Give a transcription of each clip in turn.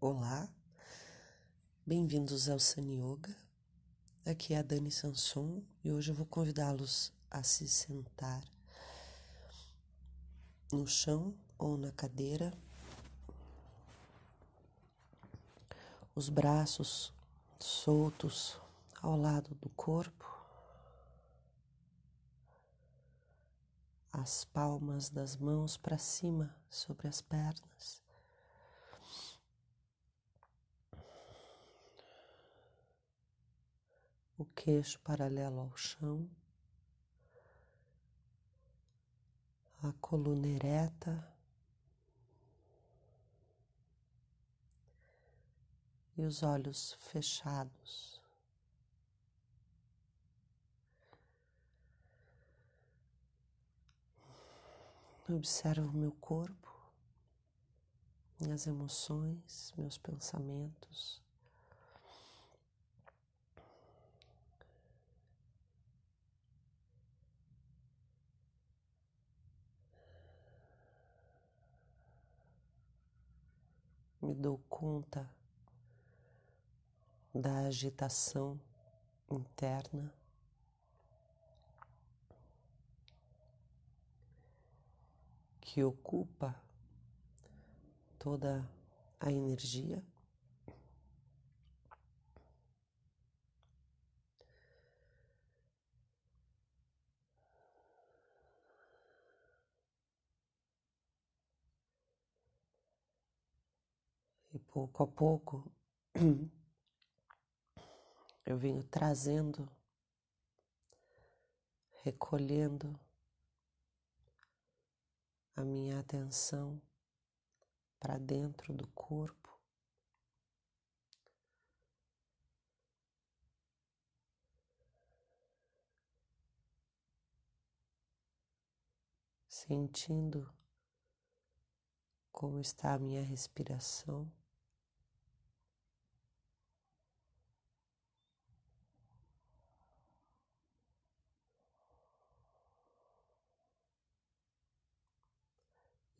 Olá, bem-vindos ao Sun Yoga. Aqui é a Dani Sanson e hoje eu vou convidá-los a se sentar no chão ou na cadeira, os braços soltos ao lado do corpo, as palmas das mãos para cima sobre as pernas. Queixo paralelo ao chão, a coluna ereta e os olhos fechados. Observo meu corpo, minhas emoções, meus pensamentos. Me dou conta da agitação interna. Que ocupa toda a energia. E pouco a pouco eu venho trazendo, recolhendo a minha atenção para dentro do corpo. Sentindo como está a minha respiração.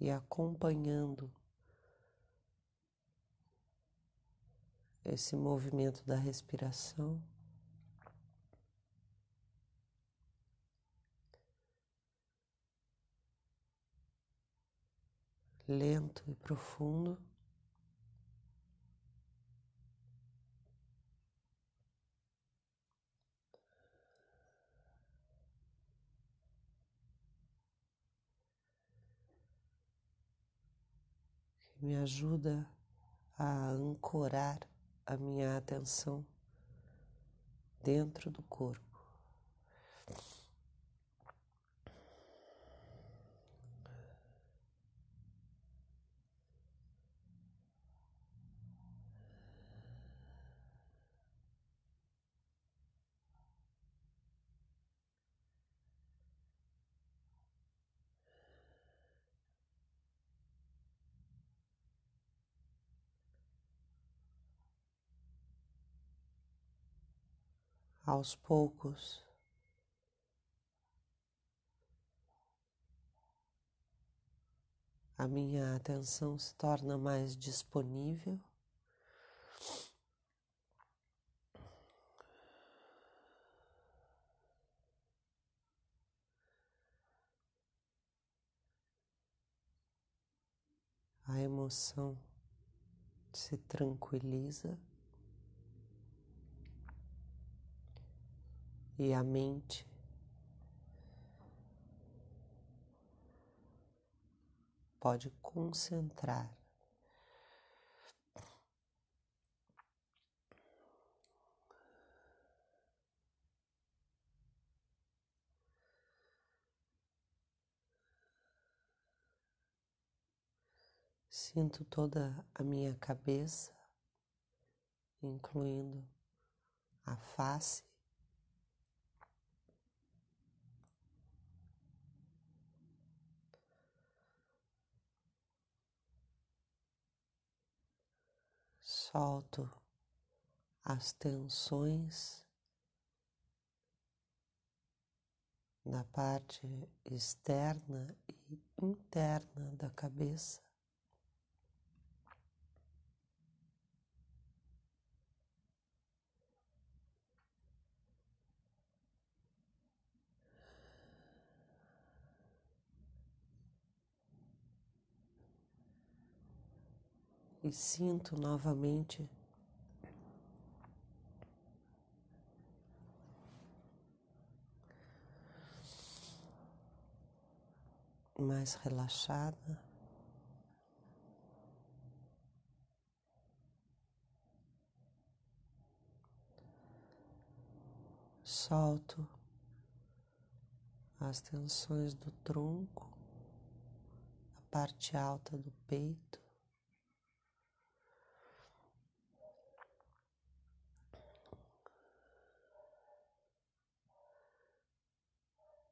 E acompanhando esse movimento da respiração. lento e profundo. Me ajuda a ancorar a minha atenção dentro do corpo. Aos poucos. A minha atenção se torna mais disponível. A emoção se tranquiliza. E a mente. Pode concentrar. Sinto toda a minha cabeça, incluindo a face, solto as tensões na parte externa e interna da cabeça. E sinto novamente mais relaxada. Solto as tensões do tronco, a parte alta do peito.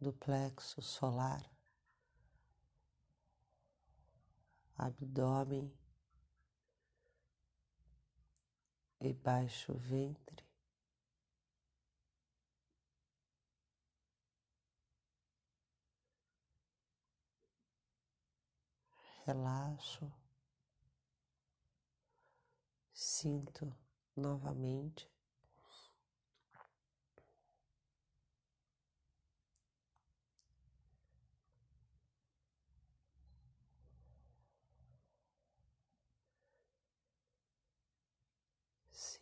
Do plexo solar, abdômen e baixo ventre. relaxo, sinto novamente.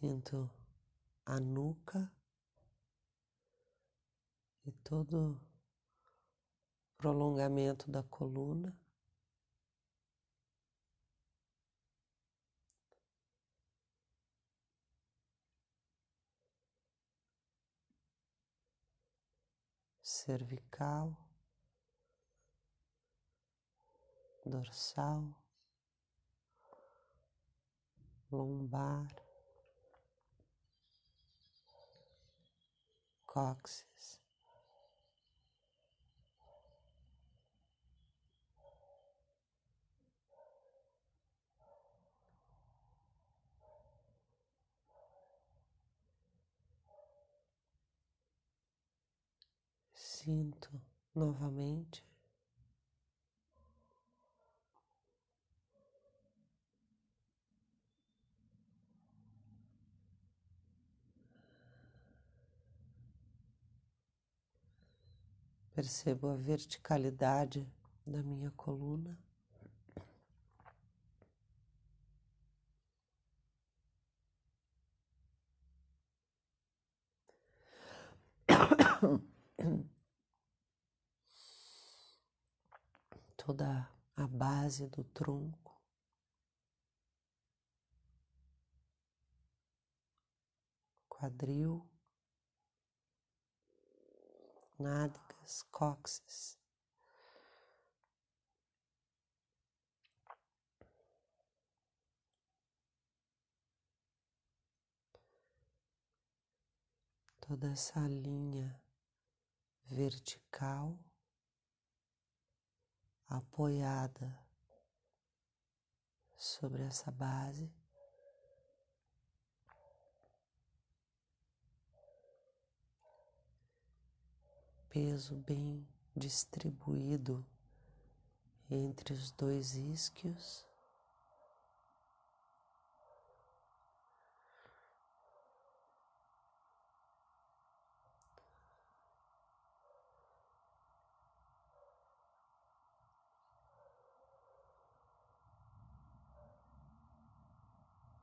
Sinto a nuca e todo prolongamento da coluna. cervical, dorsal, lombar, cóccix. Sinto novamente. Percebo a verticalidade da minha coluna. toda a base do tronco. Quadril, nádegas, cóccix. Toda essa linha vertical apoiada sobre essa base. Peso bem distribuído entre os dois isquios.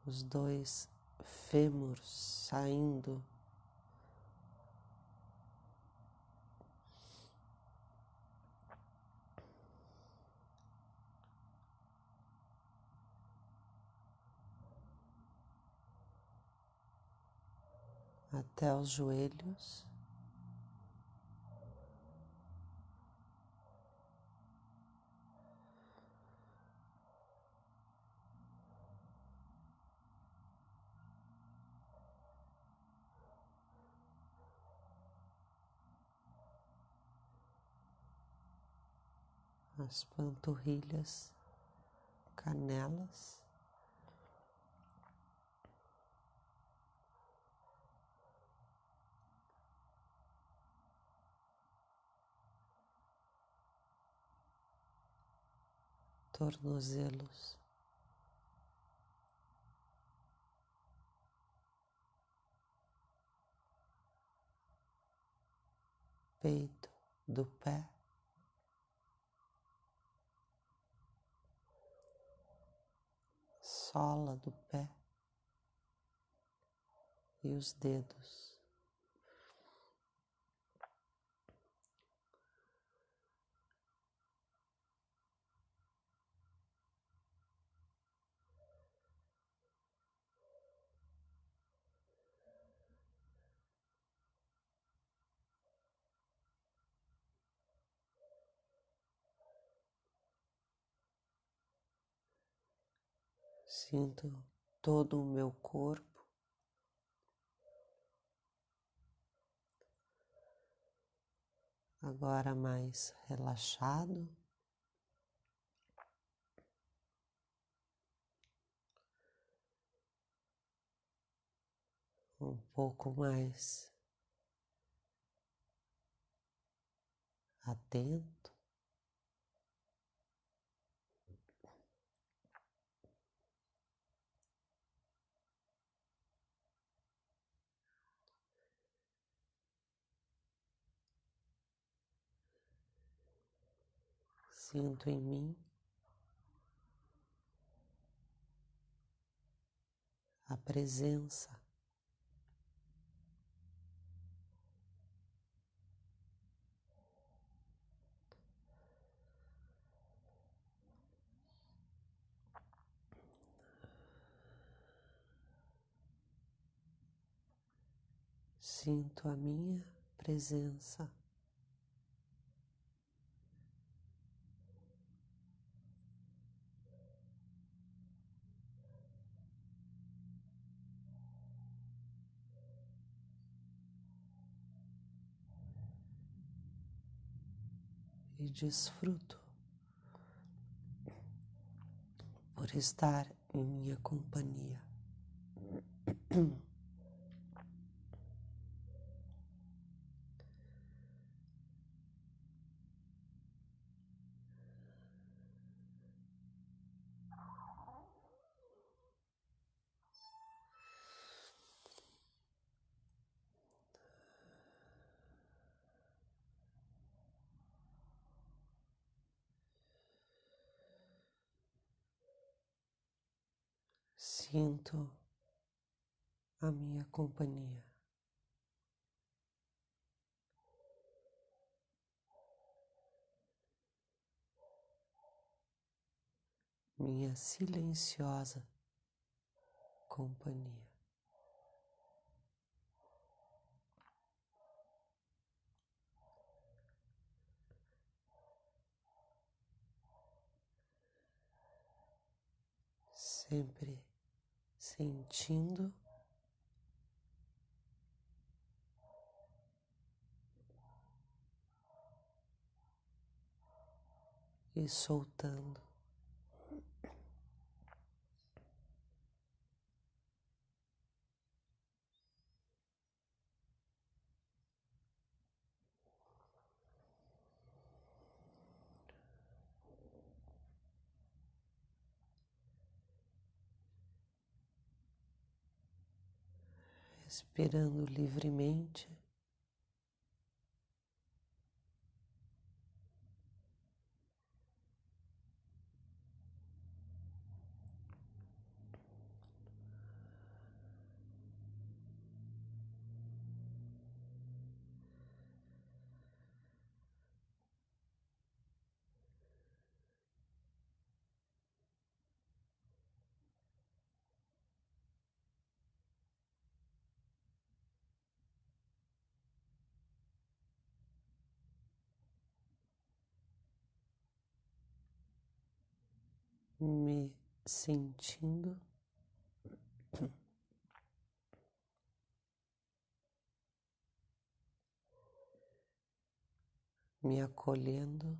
os dois fêmurs saindo até os joelhos. as panturrilhas, canelas. Tornozelos. Peito do pé. sola do pé e os dedos. Sinto todo o meu corpo. Agora mais relaxado. Um pouco mais atento. Sinto em mim a presença. Sinto a minha presença. E desfruto por estar em minha companhia. Sinto a minha companhia. Minha silenciosa companhia. Sempre sentindo e soltando. Respirando livremente. Me sentindo me acolhendo.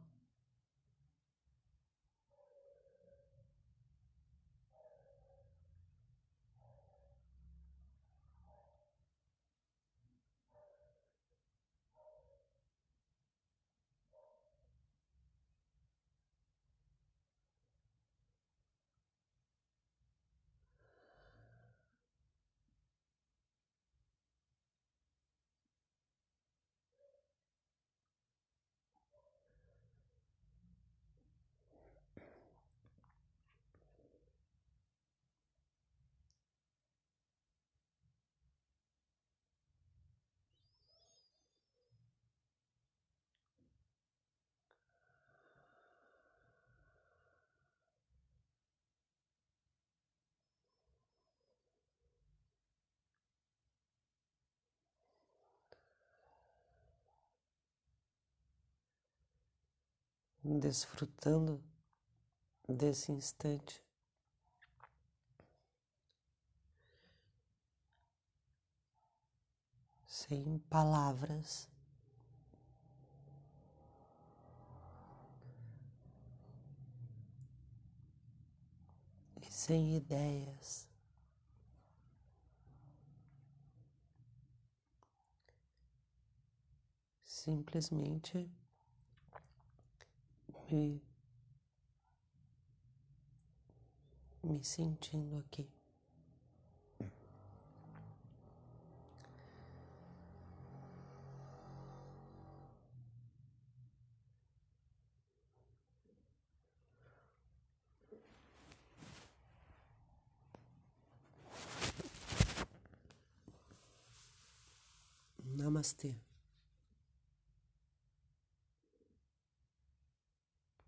Desfrutando desse instante. Sem palavras. E sem ideias. Simplesmente me me sentindo aqui. Namastê.